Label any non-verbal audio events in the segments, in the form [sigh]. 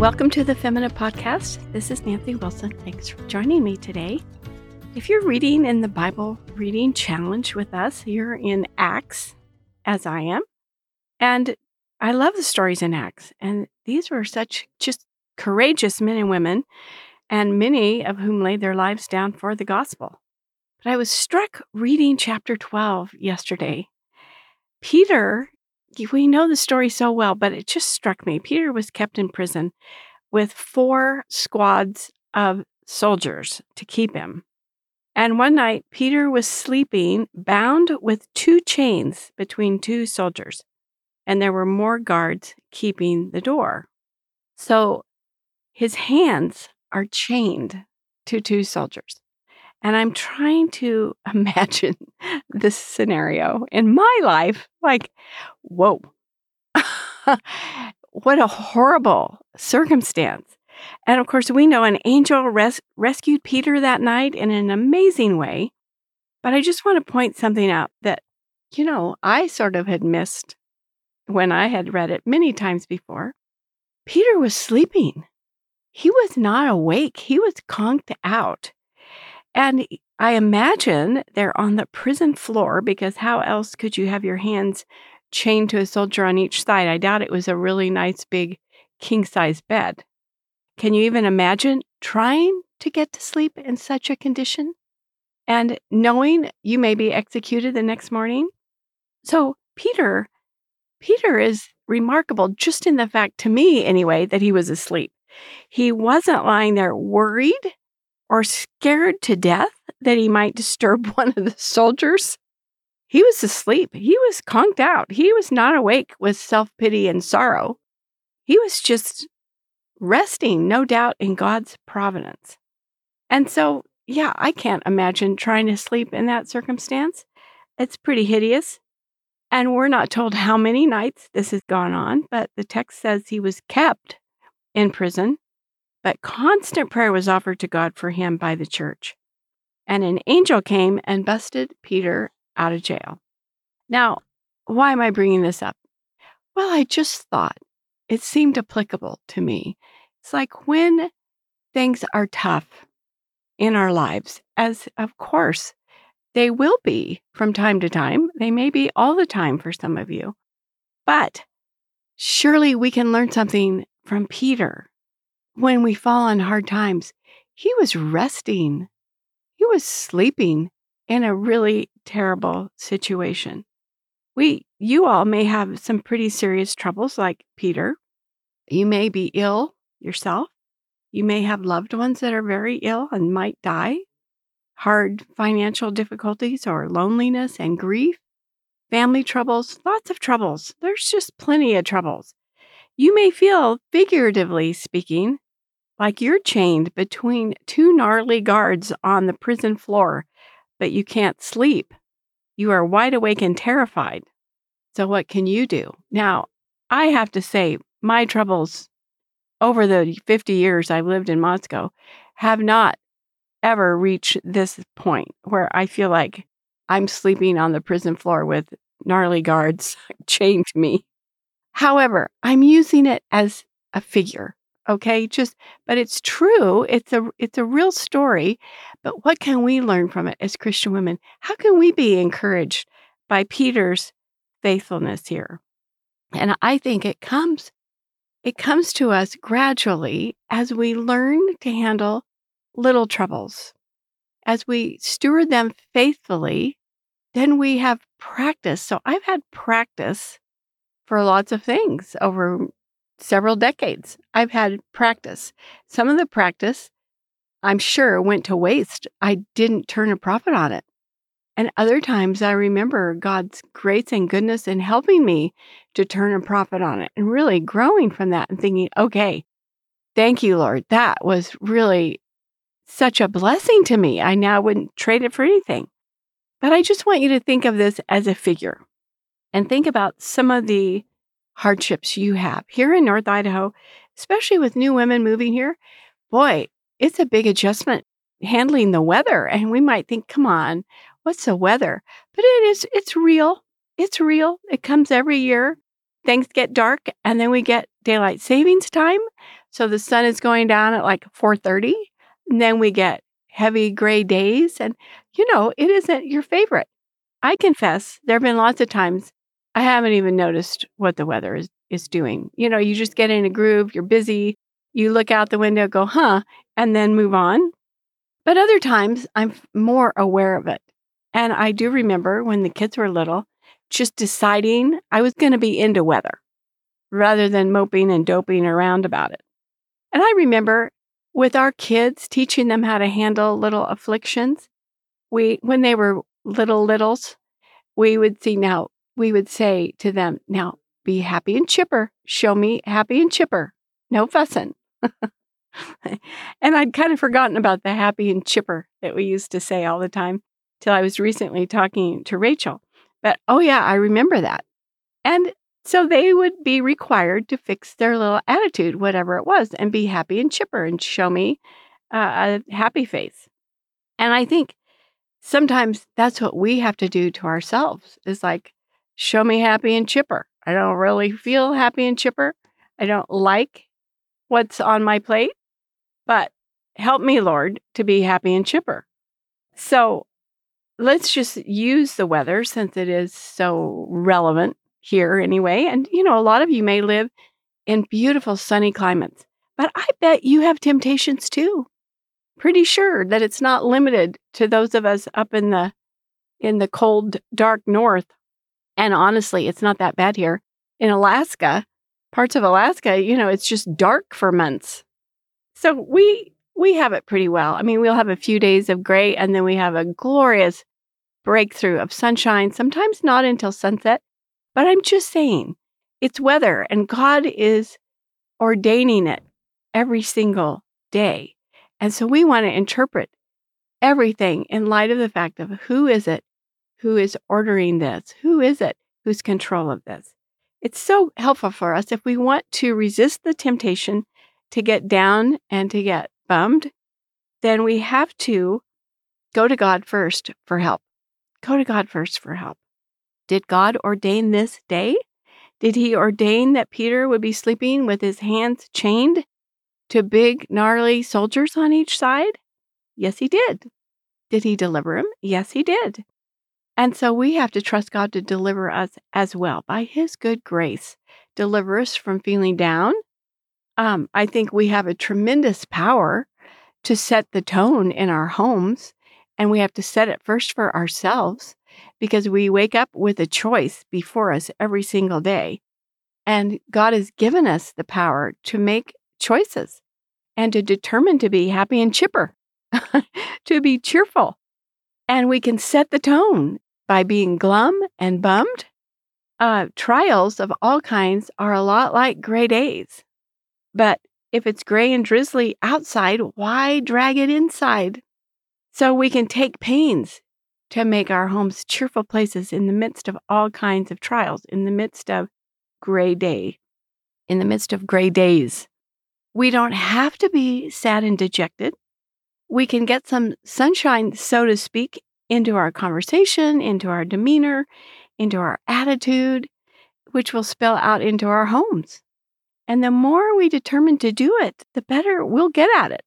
Welcome to the Femina Podcast. This is Nancy Wilson. Thanks for joining me today. If you're reading in the Bible Reading Challenge with us, you're in Acts, as I am. And I love the stories in Acts. And these were such just courageous men and women, and many of whom laid their lives down for the gospel. But I was struck reading chapter 12 yesterday. Peter we know the story so well, but it just struck me. Peter was kept in prison with four squads of soldiers to keep him. And one night, Peter was sleeping, bound with two chains between two soldiers, and there were more guards keeping the door. So his hands are chained to two soldiers. And I'm trying to [laughs] imagine this scenario in my life. Like, whoa, [laughs] what a horrible circumstance. And of course, we know an angel res- rescued Peter that night in an amazing way. But I just want to point something out that, you know, I sort of had missed when I had read it many times before. Peter was sleeping. He was not awake. He was conked out. And I imagine they're on the prison floor because how else could you have your hands chained to a soldier on each side? I doubt it was a really nice big king size bed. Can you even imagine trying to get to sleep in such a condition and knowing you may be executed the next morning? So, Peter, Peter is remarkable just in the fact, to me anyway, that he was asleep. He wasn't lying there worried or scared to death that he might disturb [laughs] one of the soldiers. He was asleep. He was conked out. He was not awake with self pity and sorrow. He was just resting, no doubt, in God's providence. And so, yeah, I can't imagine trying to sleep in that circumstance. It's pretty hideous. And we're not told how many nights this has gone on, but the text says he was kept in prison but constant prayer was offered to God for him by the church. And an angel came and busted Peter out of jail. Now, why am I bringing this up? Well, I just thought it seemed applicable to me. It's like when things are tough in our lives, as of course they will be from time to time, they may be all the time for some of you, but surely we can learn something from Peter when we fall on hard times, he was resting. He was sleeping in a really terrible situation. We, you all may have some pretty serious troubles like Peter. You may be ill yourself. You may have loved ones that are very ill and might die. Hard financial difficulties or loneliness and grief. Family troubles, lots of troubles. There's just plenty of troubles. You may feel, figuratively speaking, like you're chained between two gnarly guards on the prison floor, but you can't sleep. You are wide awake and terrified. So, what can you do? Now, I have to say, my troubles over the 50 years I've lived in Moscow have not ever reached this point where I feel like I'm sleeping on the prison floor with gnarly guards [laughs] chained to me. However, I'm using it as a figure okay just but it's true it's a it's a real story but what can we learn from it as christian women? How can we be encouraged by peter's faithfulness here? And i think it comes it comes to us gradually as we learn to handle little troubles. As we steward them faithfully then we have practice. So i've had practice for lots of things over several decades. I've had practice. Some of the practice, I'm sure, went to waste. I didn't turn a profit on it. And other times I remember God's grace and goodness in helping me to turn a profit on it and really growing from that and thinking, okay, thank you, Lord. That was really such a blessing to me. I now wouldn't trade it for anything. But I just want you to think of this as a figure and think about some of the hardships you have here in North Idaho, especially with new women moving here. Boy, it's a big adjustment handling the weather. And we might think, come on, what's the weather? But it is, it's real. It's real. It comes every year. Things get dark and then we get daylight savings time. So the sun is going down at like 4:30, and then we get heavy gray days and you know, it isn't your favorite. I confess there've been lots of times I haven't even noticed what the weather is is doing. You know, you just get in a groove, you're busy, you look out the window, go, "Huh," and then move on. But other times I'm more aware of it. And I do remember when the kids were little, just deciding I was going to be into weather rather than moping and doping around about it. And I remember with our kids teaching them how to handle little afflictions. We when they were little littles, we would see now we would say to them, now be happy and chipper. Show me happy and chipper. No fussing. [laughs] and I'd kind of forgotten about the happy and chipper that we used to say all the time till I was recently talking to Rachel. But oh, yeah, I remember that. And so they would be required to fix their little attitude, whatever it was, and be happy and chipper and show me uh, a happy face. And I think sometimes that's what we have to do to ourselves is like, show me happy and chipper. I don't really feel happy and chipper. I don't like what's on my plate, but help me, Lord, to be happy and chipper. So let's just use the weather since it is so relevant here anyway. And, you know, a lot of you may live in beautiful sunny climates, but I bet you have temptations too. Pretty sure that it's not limited to those of us up in the in the cold dark north. And honestly, it's not that bad here. In Alaska, parts of Alaska, you know, it's just dark for months. So we we have it pretty well. I mean, we'll have a few days of gray and then we have a glorious breakthrough of sunshine, sometimes not until sunset. But I'm just saying, it's weather, and God is ordaining it every single day. And so we want to interpret everything in light of the fact of who is it who is ordering this? Who is it who's control of this? It's so helpful for us if we want to resist the temptation to get down and to get bummed, then we have to go to God first for help. Go to God first for help. Did God ordain this day? Did he ordain that Peter would be sleeping with his hands chained to big, gnarly soldiers on each side? Yes, he did. Did he deliver him? Yes, he did. And so we have to trust God to deliver us as well by his good grace. Deliver us from feeling down. Um, I think we have a tremendous power to set the tone in our homes and we have to set it first for ourselves because we wake up with a choice before us every single day. And God has given us the power to make choices and to determine to be happy and chipper, [laughs] to be cheerful. And we can set the tone by being glum and bummed. Uh, trials of all kinds are a lot like gray days. But if it's gray and drizzly outside, why drag it inside? So we can take pains to make our homes cheerful places in the midst of all kinds of trials, in the midst of gray day, in the midst of gray days. We don't have to be sad and dejected. We can get some sunshine, so to speak, into our conversation, into our demeanor, into our attitude, which will spill out into our homes. And the more we determine to do it, the better we'll get at it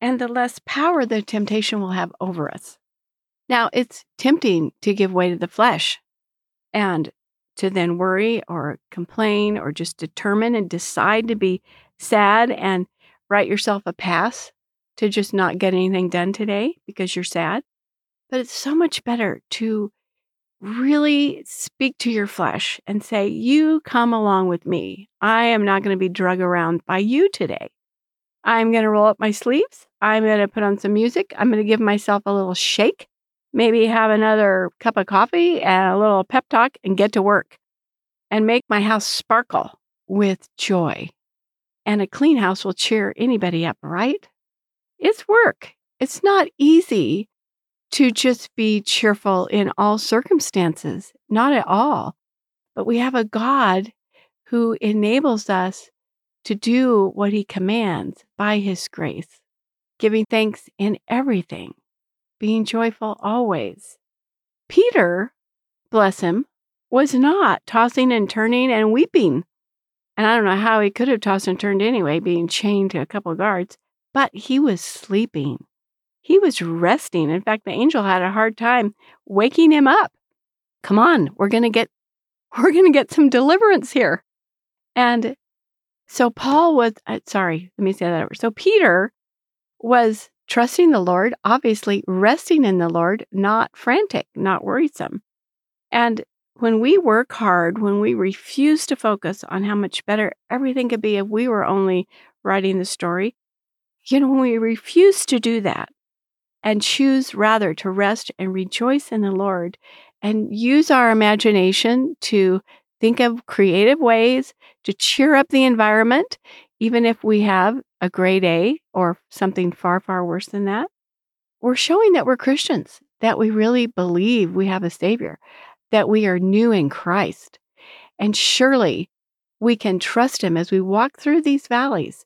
and the less power the temptation will have over us. Now, it's tempting to give way to the flesh and to then worry or complain or just determine and decide to be sad and write yourself a pass to just not get anything done today because you're sad. But it's so much better to really speak to your flesh and say, You come along with me. I am not going to be drug around by you today. I'm going to roll up my sleeves. I'm going to put on some music. I'm going to give myself a little shake, maybe have another cup of coffee and a little pep talk and get to work and make my house sparkle with joy. And a clean house will cheer anybody up, right? It's work. It's not easy to just be cheerful in all circumstances, not at all. But we have a God who enables us to do what he commands by his grace, giving thanks in everything, being joyful always. Peter, bless him, was not tossing and turning and weeping. And I don't know how he could have tossed and turned anyway, being chained to a couple of guards, but he was sleeping. He was resting. In fact, the angel had a hard time waking him up. Come on, we're going to get [laughs] we're going to get some deliverance here. And so Paul was uh, sorry, let me say that over. So Peter was trusting the Lord, obviously resting in the Lord, not frantic, not worrisome. And when we work hard, when we refuse to focus on how much better everything could be if we were only writing the story, you know, when we refuse to do that and choose rather to rest and rejoice in the Lord and use our imagination to think of creative ways to cheer up the environment, even if we have a grade A or something far, far worse than that, we're showing that we're Christians, that we really believe we have a Savior, that we are new in Christ. And surely we can trust Him as we walk through these valleys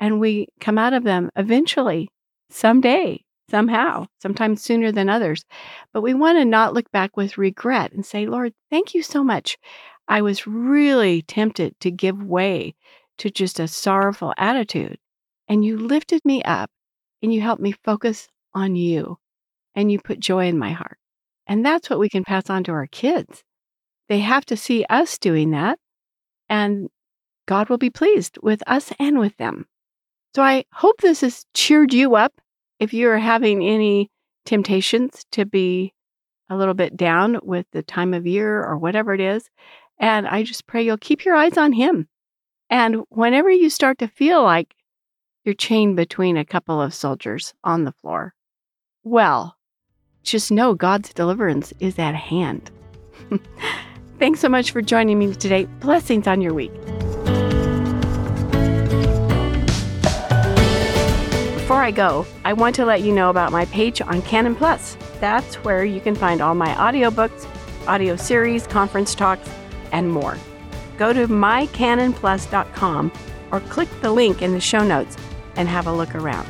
and we come out of them eventually, someday, somehow, sometimes sooner than others. But we want to not look back with regret and say, Lord, thank you so much. I was really tempted to give way to just a sorrowful attitude. And you lifted me up and you helped me focus on you and you put joy in my heart. And that's what we can pass on to our kids. They have to see us doing that, and God will be pleased with us and with them. So I hope this has cheered you up if you're having any temptations to be a little bit down with the time of year or whatever it is. And I just pray you'll keep your eyes on Him. And whenever you start to feel like you're chained between a couple of soldiers on the floor, well, just know God's deliverance is at hand. [laughs] Thanks so much for joining me today. Blessings on your week. Before I go, I want to let you know about my page on Canon Plus. That's where you can find all my audiobooks, audio series, conference talks, and more. Go to mycanonplus.com or click the link in the show notes and have a look around.